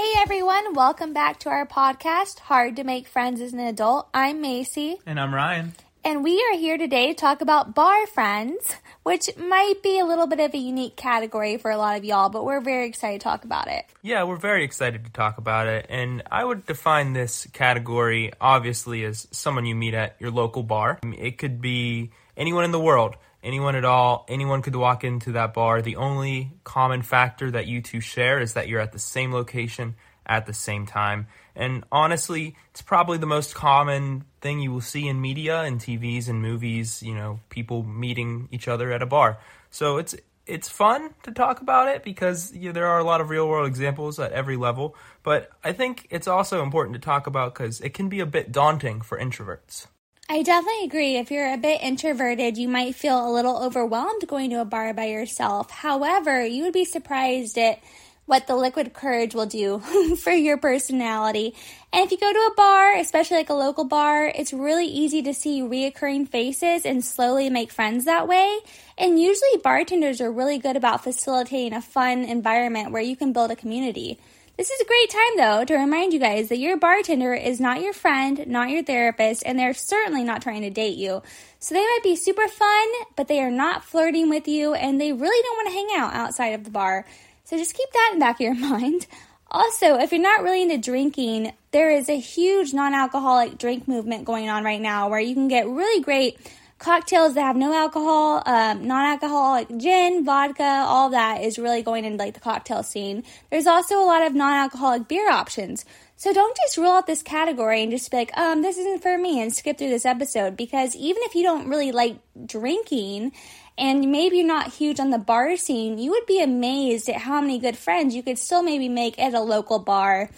Hey everyone, welcome back to our podcast, Hard to Make Friends as an Adult. I'm Macey. And I'm Ryan. And we are here today to talk about bar friends, which might be a little bit of a unique category for a lot of y'all, but we're very excited to talk about it. Yeah, we're very excited to talk about it. And I would define this category obviously as someone you meet at your local bar. It could be anyone in the world, anyone at all. Anyone could walk into that bar. The only common factor that you two share is that you're at the same location at the same time. And honestly, it's probably the most common thing you will see in media and TVs and movies, you know, people meeting each other at a bar. So it's it's fun to talk about it because you know, there are a lot of real world examples at every level, but I think it's also important to talk about cuz it can be a bit daunting for introverts. I definitely agree. If you're a bit introverted, you might feel a little overwhelmed going to a bar by yourself. However, you would be surprised at what the liquid courage will do for your personality. And if you go to a bar, especially like a local bar, it's really easy to see reoccurring faces and slowly make friends that way. And usually bartenders are really good about facilitating a fun environment where you can build a community. This is a great time though to remind you guys that your bartender is not your friend, not your therapist, and they're certainly not trying to date you. So they might be super fun, but they are not flirting with you and they really don't want to hang out outside of the bar. So just keep that in the back of your mind. Also, if you're not really into drinking, there is a huge non alcoholic drink movement going on right now where you can get really great cocktails that have no alcohol, um, non alcoholic gin, vodka, all that is really going into like the cocktail scene. There's also a lot of non alcoholic beer options. So don't just rule out this category and just be like, um, this isn't for me and skip through this episode because even if you don't really like drinking and maybe you're not huge on the bar scene, you would be amazed at how many good friends you could still maybe make at a local bar,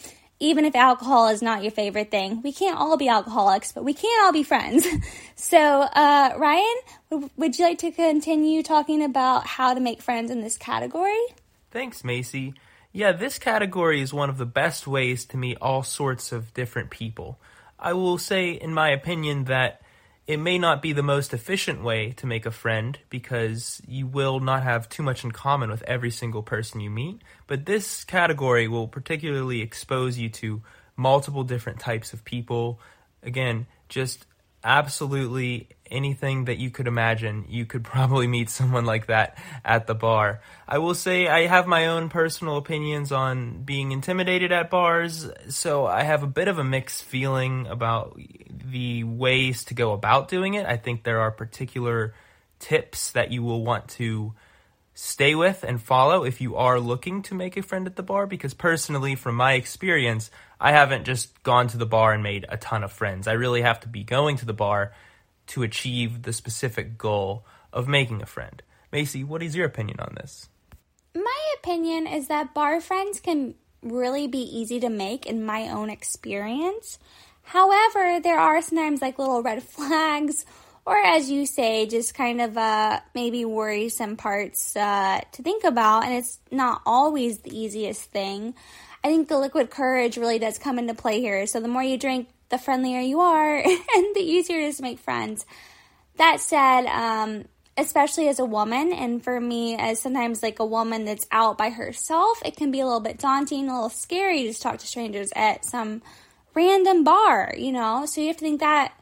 even if alcohol is not your favorite thing. We can't all be alcoholics, but we can all be friends. so, uh, Ryan, would you like to continue talking about how to make friends in this category? Thanks, Macey. Yeah, this category is one of the best ways to meet all sorts of different people. I will say, in my opinion, that it may not be the most efficient way to make a friend because you will not have too much in common with every single person you meet, but this category will particularly expose you to multiple different types of people. Again, just absolutely anything that you could imagine, you could probably meet someone like that at the bar. I will say I have my own personal opinions on being intimidated at bars, so I have a bit of a mixed feeling about the ways to go about doing it. I think there are particular tips that you will want to stay with and follow if you are looking to make a friend at the bar because personally from my experience I haven't just gone to the bar and made a ton of friends. I really have to be going to the bar to achieve the specific goal of making a friend. Macey, what is your opinion on this? My opinion is that bar friends can really be easy to make in my own experience. However, there are sometimes like little red flags or as you say, just kind of uh, maybe worrisome parts uh, to think about, and it's not always the easiest thing. I think the liquid courage really does come into play here. So the more you drink, the friendlier you are, and the easier it is to make friends. That said, um, especially as a woman, and for me, as sometimes like a woman that's out by herself, it can be a little bit daunting, a little scary to just talk to strangers at some random bar, you know? So you have to think that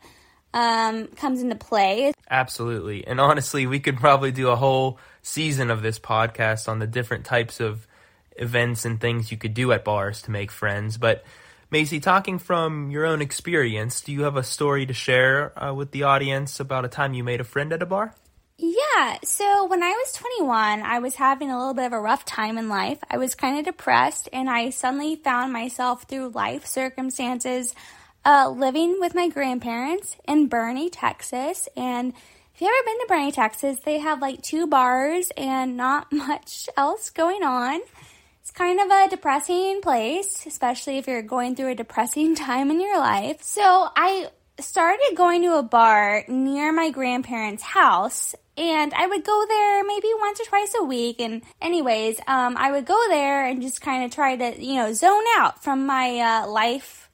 um, comes into play. Absolutely. And honestly, we could probably do a whole season of this podcast on the different types of events and things you could do at bars to make friends. But Macey, talking from your own experience, do you have a story to share uh, with the audience about a time you made a friend at a bar? Yeah, so when I was 21, I was having a little bit of a rough time in life. I was kind of depressed, and I suddenly found myself through life circumstances uh, living with my grandparents in Boerne, Texas. And if you've ever been to Boerne, Texas, they have like two bars and not much else going on. It's kind of a depressing place, especially if you're going through a depressing time in your life. So I started going to a bar near my grandparents' house and I would go there maybe once or twice a week. And anyways, um, I would go there and just kind of try to, you know, zone out from my uh, life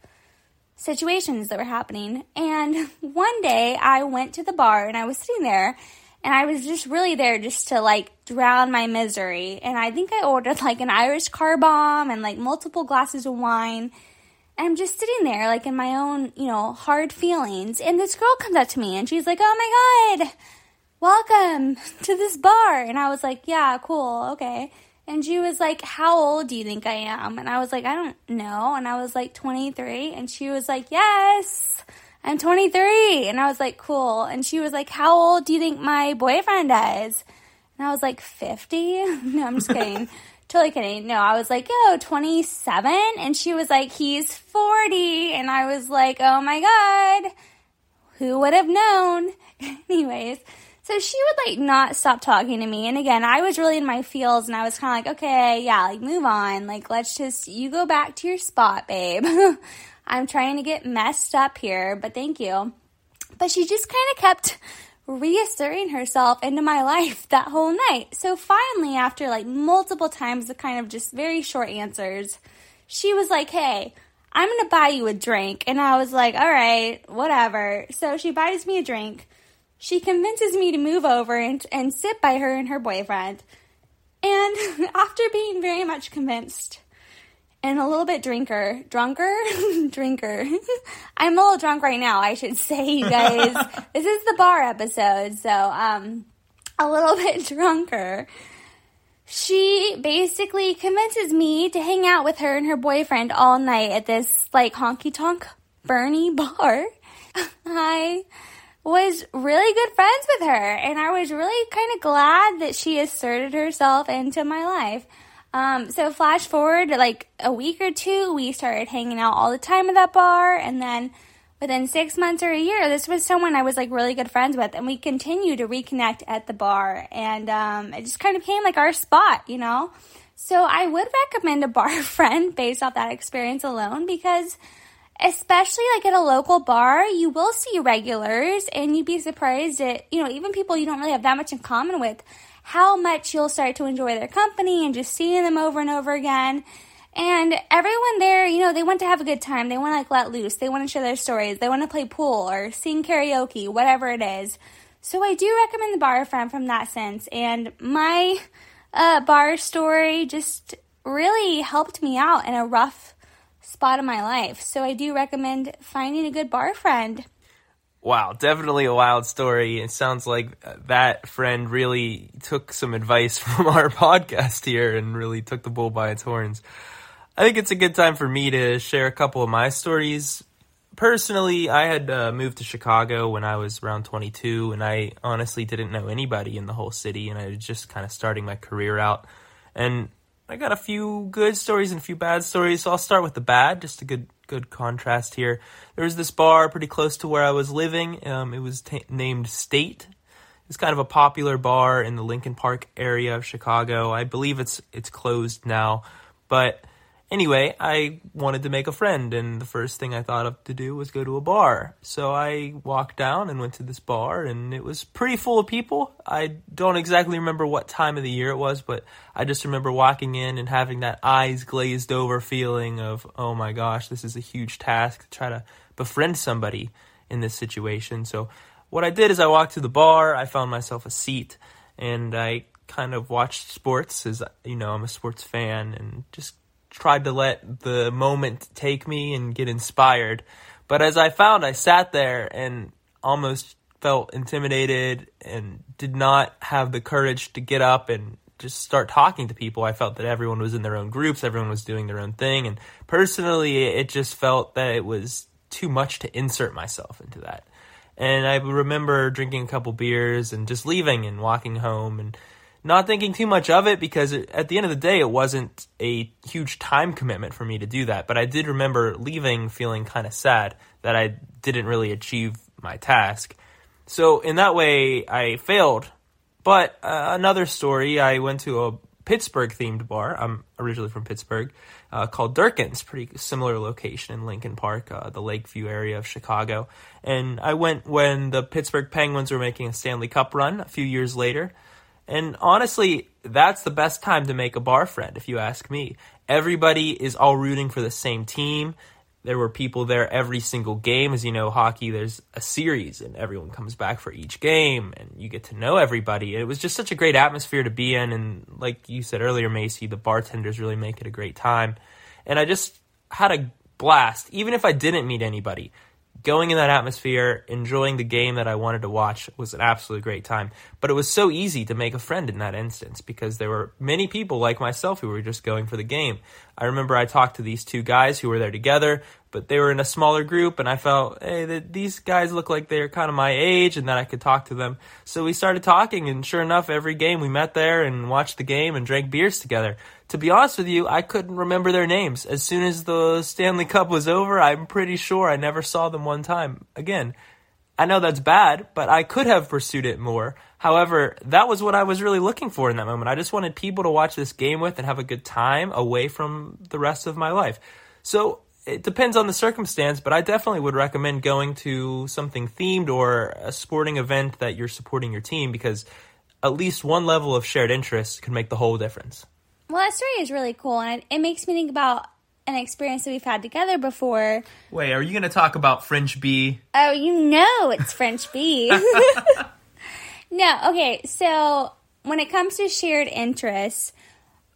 situations that were happening. And one day I went to the bar and I was sitting there And I was just really there just to like drown my misery. And I think I ordered like an Irish car bomb and like multiple glasses of wine. And I'm just sitting there like in my own, you know, hard feelings. And this girl comes up to me and she's like, Oh my God, welcome to this bar. And I was like, Yeah, cool, okay. And she was like, How old do you think I am? And I was like, I don't know. And I was like, 23. And she was like, Yes, I'm 23. And I was like, Cool. And she was like, How old do you think my boyfriend is? And I was like, 50? no, I'm just kidding. totally kidding. No, I was like, Yo, 27. And she was like, He's 40. And I was like, Oh my God. Who would have known? Anyways. So she would like not stop talking to me. And again, I was really in my feels and I was kind of like, okay, yeah, like move on. Like, let's just, you go back to your spot, babe. I'm trying to get messed up here, but thank you. But she just kind of kept reasserting herself into my life that whole night. So finally, after like multiple times of kind of just very short answers, she was like, hey, I'm to buy you a drink. And I was like, all right, whatever. So she buys me a drink. She convinces me to move over and, and sit by her and her boyfriend. And after being very much convinced and a little bit drinker, drunker, drinker, I'm a little drunk right now, I should say, you guys. this is the bar episode, so um, a little bit drunker. She basically convinces me to hang out with her and her boyfriend all night at this like honky tonk Boerne bar. I was really good friends with her, and I was really kind of glad that she asserted herself into my life. Um, so flash forward like a week or two, we started hanging out all the time at that bar, and then within six months or a year, this was someone I was like really good friends with, and we continued to reconnect at the bar, and um, it just kind of became like our spot, you know. So I would recommend a bar friend based off that experience alone because especially like at a local bar, you will see regulars and you'd be surprised at, you know, even people you don't really have that much in common with, how much you'll start to enjoy their company and just seeing them over and over again. And everyone there, you know, they want to have a good time. They want to like let loose. They want to share their stories. They want to play pool or sing karaoke, whatever it is. So I do recommend the bar friend from that sense. And my uh, bar story just really helped me out in a rough spot in my life. So I do recommend finding a good bar friend. Wow, definitely a wild story. It sounds like that friend really took some advice from our podcast here and really took the bull by its horns. I think it's a good time for me to share a couple of my stories. Personally, I had uh, moved to Chicago when I was around 22, and I honestly didn't know anybody in the whole city, and I was just kind of starting my career out. And I got a few good stories and a few bad stories, so I'll start with the bad, just a good good contrast here. There was this bar pretty close to where I was living. Um, it was t- named State. It's kind of a popular bar in the Lincoln Park area of Chicago. I believe it's it's closed now, but Anyway, I wanted to make a friend, and the first thing I thought of to do was go to a bar. So I walked down and went to this bar, and it was pretty full of people. I don't exactly remember what time of the year it was, but I just remember walking in and having that eyes glazed over feeling of, oh my gosh, this is a huge task to try to befriend somebody in this situation. So what I did is I walked to the bar, I found myself a seat, and I kind of watched sports as you know I'm a sports fan and just tried to let the moment take me and get inspired. But as I found, I sat there and almost felt intimidated and did not have the courage to get up and just start talking to people. I felt that everyone was in their own groups, everyone was doing their own thing. And personally, it just felt that it was too much to insert myself into that. And I remember drinking a couple beers and just leaving and walking home and not thinking too much of it because it, at the end of the day, it wasn't a huge time commitment for me to do that. But I did remember leaving feeling kind of sad that I didn't really achieve my task. So in that way, I failed. But uh, another story, I went to a Pittsburgh themed bar. I'm originally from Pittsburgh, uh, called Durkin's, pretty similar location in Lincoln Park, uh, the Lakeview area of Chicago. And I went when the Pittsburgh Penguins were making a Stanley Cup run a few years later. And honestly, that's the best time to make a bar friend, if you ask me. Everybody is all rooting for the same team. There were people there every single game. As you know, hockey, there's a series and everyone comes back for each game and you get to know everybody. It was just such a great atmosphere to be in. And like you said earlier, Macey, the bartenders really make it a great time. And I just had a blast, even if I didn't meet anybody going in that atmosphere, enjoying the game that I wanted to watch was an absolutely great time. But it was so easy to make a friend in that instance because there were many people like myself who were just going for the game. I remember I talked to these two guys who were there together, but they were in a smaller group, and I felt, hey, these guys look like they're kind of my age, and that I could talk to them. So we started talking, and sure enough, every game we met there and watched the game and drank beers together to be honest with you, I couldn't remember their names. As soon as the Stanley Cup was over, I'm pretty sure I never saw them one time again. I know that's bad, but I could have pursued it more. However, that was what I was really looking for in that moment. I just wanted people to watch this game with and have a good time away from the rest of my life. So it depends on the circumstance, but I definitely would recommend going to something themed or a sporting event that you're supporting your team because at least one level of shared interest can make the whole difference. Well, that story is really cool, and it, it makes me think about an experience that we've had together before. Wait, are you going to talk about French Bee? Oh, you know it's French Bee. no, okay. So when it comes to shared interests,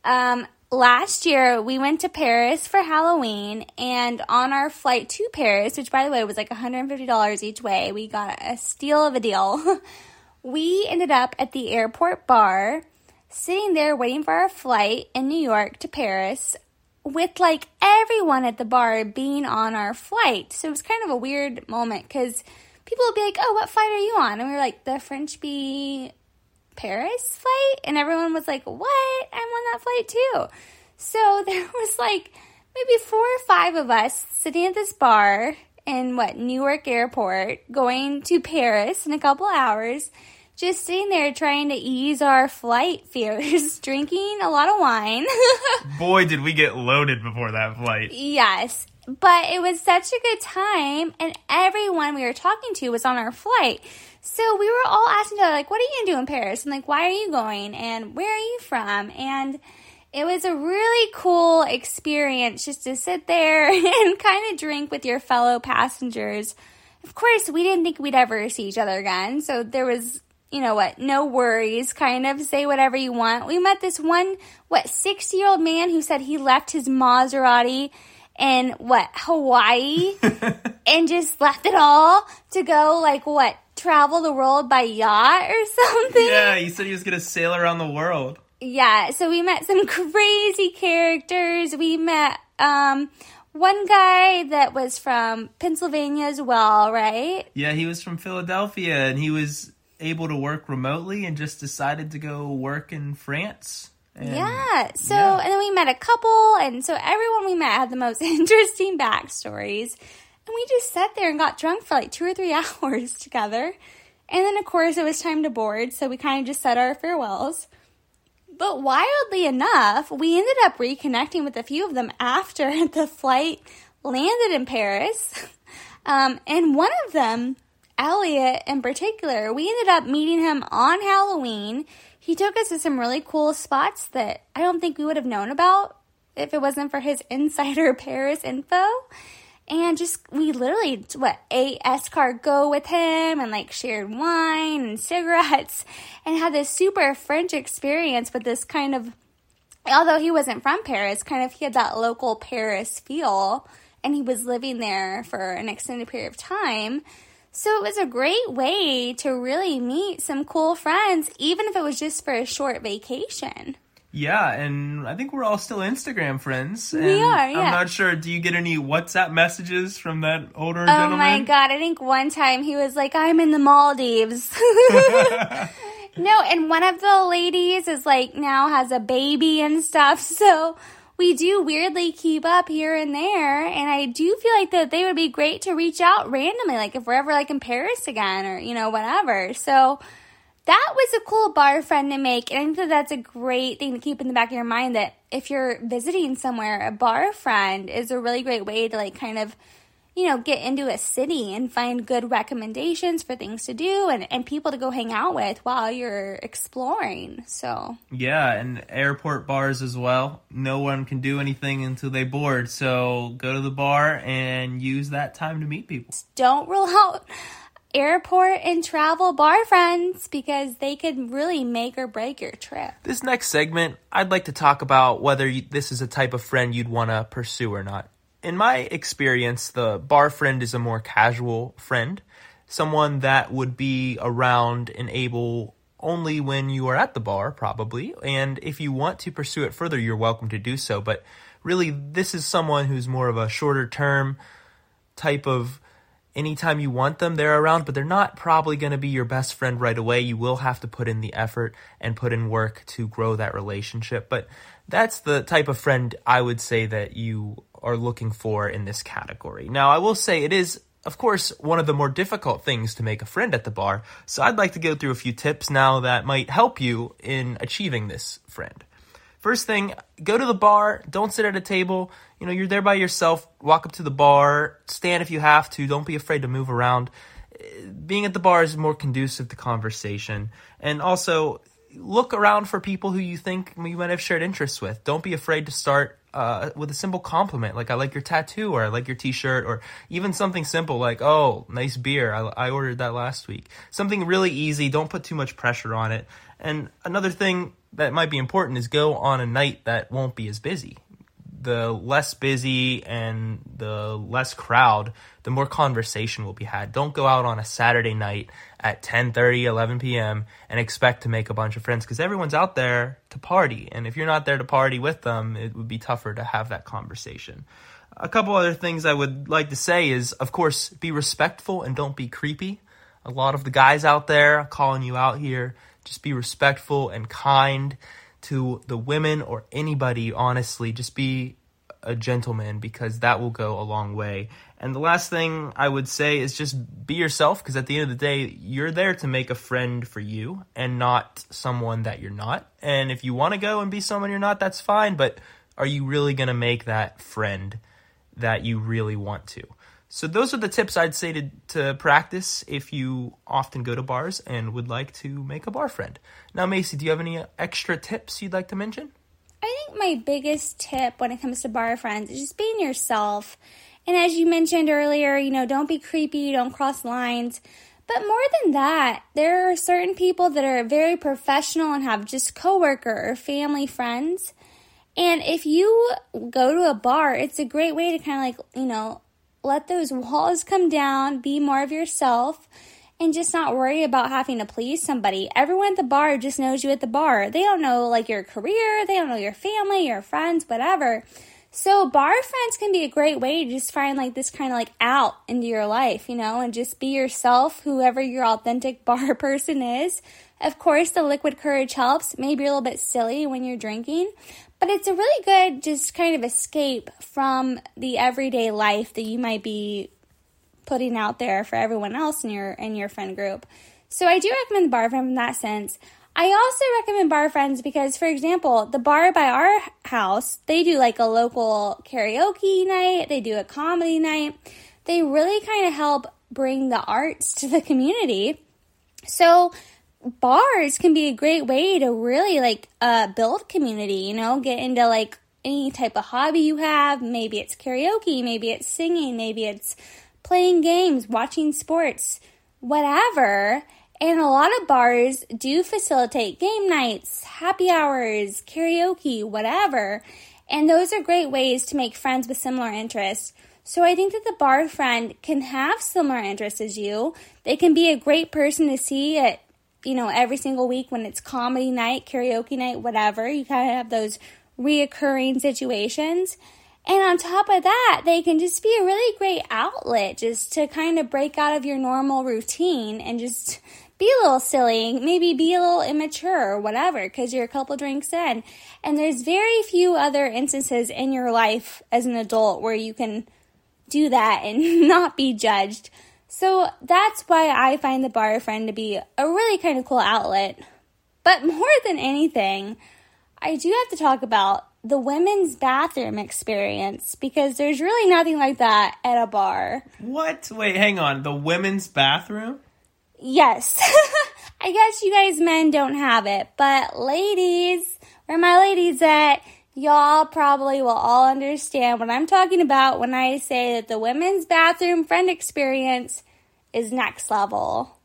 um, last year we went to Paris for Halloween, and on our flight to Paris, which by the way was like $150 each way, we got a steal of a deal. we ended up at the airport bar sitting there waiting for our flight in New York to Paris with like everyone at the bar being on our flight. So it was kind of a weird moment because people would be like, Oh, what flight are you on? And we were like, The French Bee Paris flight. And everyone was like, What? I'm on that flight too. So there was like maybe four or five of us sitting at this bar in what, Newark Airport going to Paris in a couple hours just sitting there trying to ease our flight fears, drinking a lot of wine. Boy, did we get loaded before that flight. Yes. But it was such a good time, and everyone we were talking to was on our flight. So we were all asking each other, like, what are you going to do in Paris? And, like, why are you going? And where are you from? And it was a really cool experience just to sit there and kind of drink with your fellow passengers. Of course, we didn't think we'd ever see each other again, so there was you know what, no worries, kind of say whatever you want. We met this one, what, 60 year old man who said he left his Maserati in what, Hawaii and just left it all to go, like, what, travel the world by yacht or something? Yeah, he said he was going to sail around the world. Yeah, so we met some crazy characters. We met, um, one guy that was from Pennsylvania as well, right? Yeah, he was from Philadelphia and he was able to work remotely and just decided to go work in France. And, yeah. So, yeah. and then we met a couple, and so everyone we met had the most interesting backstories. And we just sat there and got drunk for like two or three hours together. And then, of course, it was time to board, so we kind of just said our farewells. But wildly enough, we ended up reconnecting with a few of them after the flight landed in Paris. Um, and one of them Elliot in particular, we ended up meeting him on Halloween. He took us to some really cool spots that I don't think we would have known about if it wasn't for his insider Paris info. And just, we literally, what, ate escargot with him and like shared wine and cigarettes and had this super French experience with this kind of, although he wasn't from Paris, kind of, he had that local Paris feel and he was living there for an extended period of time. So it was a great way to really meet some cool friends, even if it was just for a short vacation. Yeah, and I think we're all still Instagram friends. we are, yeah. I'm not sure. Do you get any WhatsApp messages from that older oh gentleman? Oh my god, I think one time he was like, I'm in the Maldives. no, and one of the ladies is like now has a baby and stuff, so we do weirdly keep up here and there. And I do feel like that they would be great to reach out randomly, like if we're ever like in Paris again or, you know, whatever. So that was a cool bar friend to make. And I think that that's a great thing to keep in the back of your mind that if you're visiting somewhere, a bar friend is a really great way to like kind of you know, get into a city and find good recommendations for things to do and, and people to go hang out with while you're exploring. So, yeah, and airport bars as well. No one can do anything until they board. So, go to the bar and use that time to meet people. Don't rule out airport and travel bar friends because they could really make or break your trip. This next segment, I'd like to talk about whether you, this is a type of friend you'd want to pursue or not in my experience, the bar friend is a more casual friend, someone that would be around and able only when you are at the bar, probably. And if you want to pursue it further, you're welcome to do so. But really, this is someone who's more of a shorter term type of anytime you want them, they're around, but they're not probably going to be your best friend right away. You will have to put in the effort and put in work to grow that relationship. But that's the type of friend I would say that you are looking for in this category. Now, I will say it is, of course, one of the more difficult things to make a friend at the bar, so I'd like to go through a few tips now that might help you in achieving this friend. First thing, go to the bar, don't sit at a table. You know, you're there by yourself, walk up to the bar, stand if you have to, don't be afraid to move around. Being at the bar is more conducive to conversation. And also, look around for people who you think you might have shared interests with. Don't be afraid to start uh, with a simple compliment, like "I like your tattoo" or "I like your T-shirt," or even something simple like "Oh, nice beer. I, I ordered that last week." Something really easy. Don't put too much pressure on it. And another thing that might be important is go on a night that won't be as busy the less busy and the less crowd, the more conversation will be had. Don't go out on a Saturday night at 10:30, 11 p.m. and expect to make a bunch of friends because everyone's out there to party. And if you're not there to party with them, it would be tougher to have that conversation. A couple other things I would like to say is, of course, be respectful and don't be creepy. A lot of the guys out there calling you out here, just be respectful and kind to the women or anybody, honestly, just be a gentleman because that will go a long way. And the last thing I would say is just be yourself because at the end of the day, you're there to make a friend for you and not someone that you're not. And if you want to go and be someone you're not, that's fine. But are you really going to make that friend that you really want to? So those are the tips I'd say to, to practice if you often go to bars and would like to make a bar friend. Now, Macey, do you have any extra tips you'd like to mention? I think my biggest tip when it comes to bar friends is just being yourself. And as you mentioned earlier, you know, don't be creepy, don't cross lines. But more than that, there are certain people that are very professional and have just coworker or family friends. And if you go to a bar, it's a great way to kind of like, you know, let those walls come down, be more of yourself, and just not worry about having to please somebody. Everyone at the bar just knows you at the bar. They don't know like your career, they don't know your family, your friends, whatever. So bar friends can be a great way to just find like this kind of like out into your life, you know, and just be yourself, whoever your authentic bar person is. Of course, the liquid courage helps. Maybe you're a little bit silly when you're drinking, but it's a really good just kind of escape from the everyday life that you might be putting out there for everyone else in your in your friend group. So I do recommend the bar friend in that sense. I also recommend bar friends because, for example, the bar by our house, they do like a local karaoke night, they do a comedy night. They really kind of help bring the arts to the community. So bars can be a great way to really like uh, build community, you know, get into like any type of hobby you have. Maybe it's karaoke, maybe it's singing, maybe it's playing games, watching sports, whatever. And a lot of bars do facilitate game nights, happy hours, karaoke, whatever. And those are great ways to make friends with similar interests. So I think that the bar friend can have similar interests as you. They can be a great person to see at you know, every single week when it's comedy night, karaoke night, whatever. You kind of have those reoccurring situations. And on top of that, they can just be a really great outlet just to kind of break out of your normal routine and just be a little silly, maybe be a little immature or whatever, because you're a couple drinks in. And there's very few other instances in your life as an adult where you can do that and not be judged. So that's why I find the bar friend to be a really kind of cool outlet. But more than anything, I do have to talk about the women's bathroom experience because there's really nothing like that at a bar. What? Wait, hang on. The women's bathroom? Yes. I guess you guys men don't have it, but ladies, where my ladies at? Y'all probably will all understand what I'm talking about when I say that the women's bathroom friend experience is next level.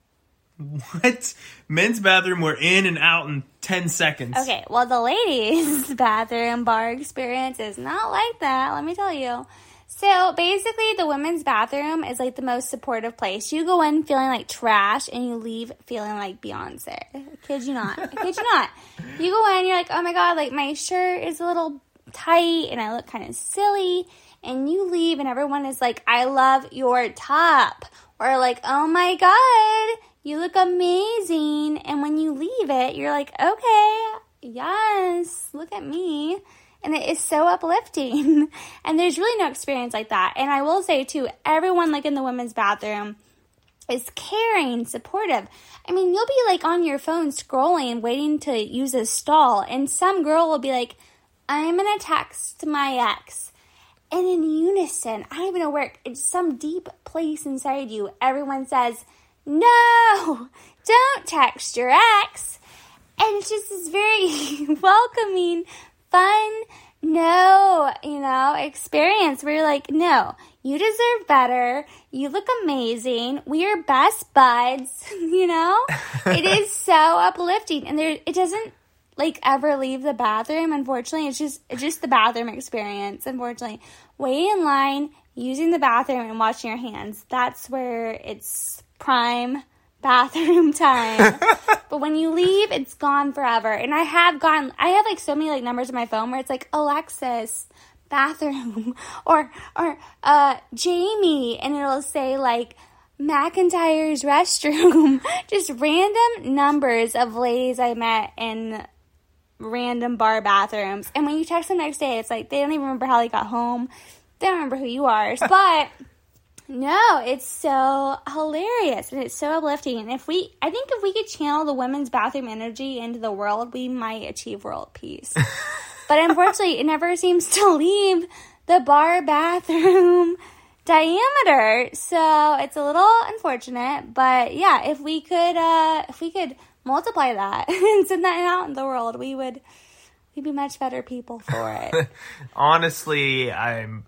What? Men's bathroom, we're in and out in 10 seconds. Okay, well, the ladies' bathroom bar experience is not like that, let me tell you. So basically, the women's bathroom is like the most supportive place. You go in feeling like trash and you leave feeling like Beyonce. I kid you not. I kid you not. You go in, you're like, oh my god, like my shirt is a little tight and I look kind of silly. And you leave and everyone is like, I love your top. Or like, oh my god, you look amazing. And when you leave it, you're like, okay, yes, look at me and it is so uplifting. and there's really no experience like that. And I will say too, everyone like in the women's bathroom is caring, supportive. I mean, you'll be like on your phone scrolling, waiting to use a stall, and some girl will be like, I'm gonna text my ex. And in unison, I don't even know where, it's some deep place inside you, everyone says, No, don't text your ex. And it's just this very welcoming, fun, no, you know, experience where you're like, no, you deserve better. You look amazing. We are best buds, you know? it is so uplifting and there it doesn't like ever leave the bathroom, unfortunately. It's just it's just the bathroom experience, unfortunately. Waiting in line, using the bathroom and washing your hands. That's where it's prime bathroom time. but when you leave, it's gone forever. And I have gone, I have like so many like numbers in my phone where it's like Alexis, bathroom, or, or, uh, Jamie, and it'll say like, McIntyre's restroom. Just random numbers of ladies I met in random bar bathrooms. And when you text them next day, it's like they don't even remember how they got home. They don't remember who you are. But no, it's so hilarious and it's so uplifting. And if we, I think if we could channel the women's bathroom energy into the world, we might achieve world peace. but unfortunately, it never seems to leave the bar bathroom diameter. So it's a little unfortunate. But yeah, if we could, uh, if we could multiply that and send that out in the world, we would, we'd be much better people for it. Honestly, I'm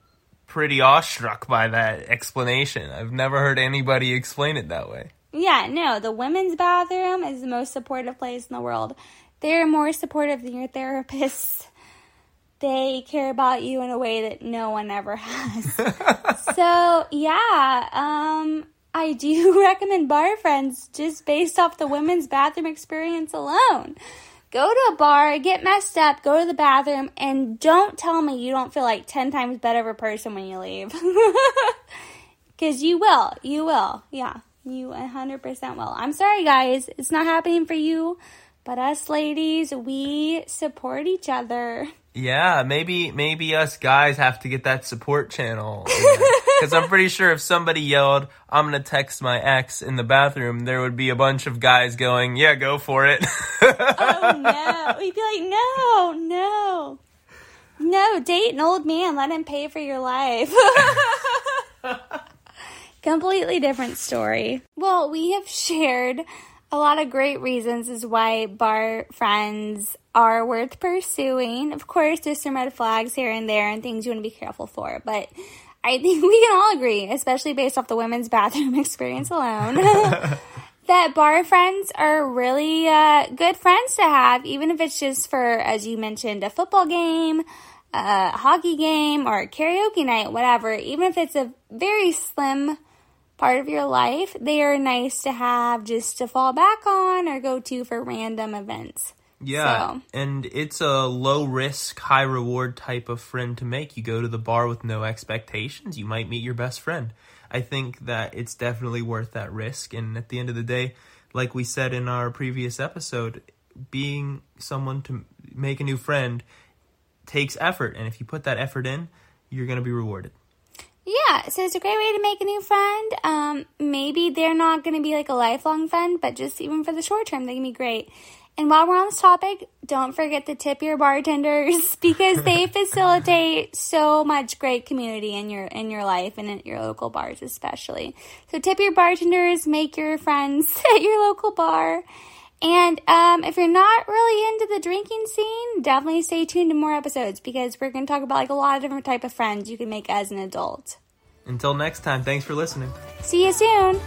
pretty awestruck by that explanation. I've never heard anybody explain it that way. Yeah, no, the women's bathroom is the most supportive place in the world. They're more supportive than your therapists. They care about you in a way that no one ever has. so, yeah, um, I do recommend bar friends just based off the women's bathroom experience alone go to a bar, get messed up, go to the bathroom, and don't tell me you don't feel like 10 times better of a person when you leave. Because you will. You will. Yeah. You 100% will. I'm sorry, guys. It's not happening for you. But us ladies, we support each other. Yeah, maybe maybe us guys have to get that support channel. Because I'm pretty sure if somebody yelled, "I'm gonna text my ex" in the bathroom, there would be a bunch of guys going, "Yeah, go for it." oh no, we'd be like, "No, no, no, date an old man, let him pay for your life." Completely different story. Well, we have shared a lot of great reasons as why bar friends are worth pursuing. Of course, there's some red flags here and there and things you want to be careful for, but I think we can all agree, especially based off the women's bathroom experience alone, that bar friends are really uh, good friends to have, even if it's just for, as you mentioned, a football game, a hockey game, or karaoke night, whatever. Even if it's a very slim part of your life, they are nice to have just to fall back on or go to for random events. Yeah, so. and it's a low risk, high reward type of friend to make. You go to the bar with no expectations, you might meet your best friend. I think that it's definitely worth that risk. And at the end of the day, like we said in our previous episode, being someone to make a new friend takes effort. And if you put that effort in, you're going to be rewarded. Yeah, so it's a great way to make a new friend. Um, maybe they're not going to be like a lifelong friend, but just even for the short term, they can be great. And while we're on this topic, don't forget to tip your bartenders because they facilitate so much great community in your in your life and at your local bars especially. So tip your bartenders, make your friends at your local bar. And um, if you're not really into the drinking scene, definitely stay tuned to more episodes because we're going to talk about like a lot of different type of friends you can make as an adult. Until next time, thanks for listening. See you soon.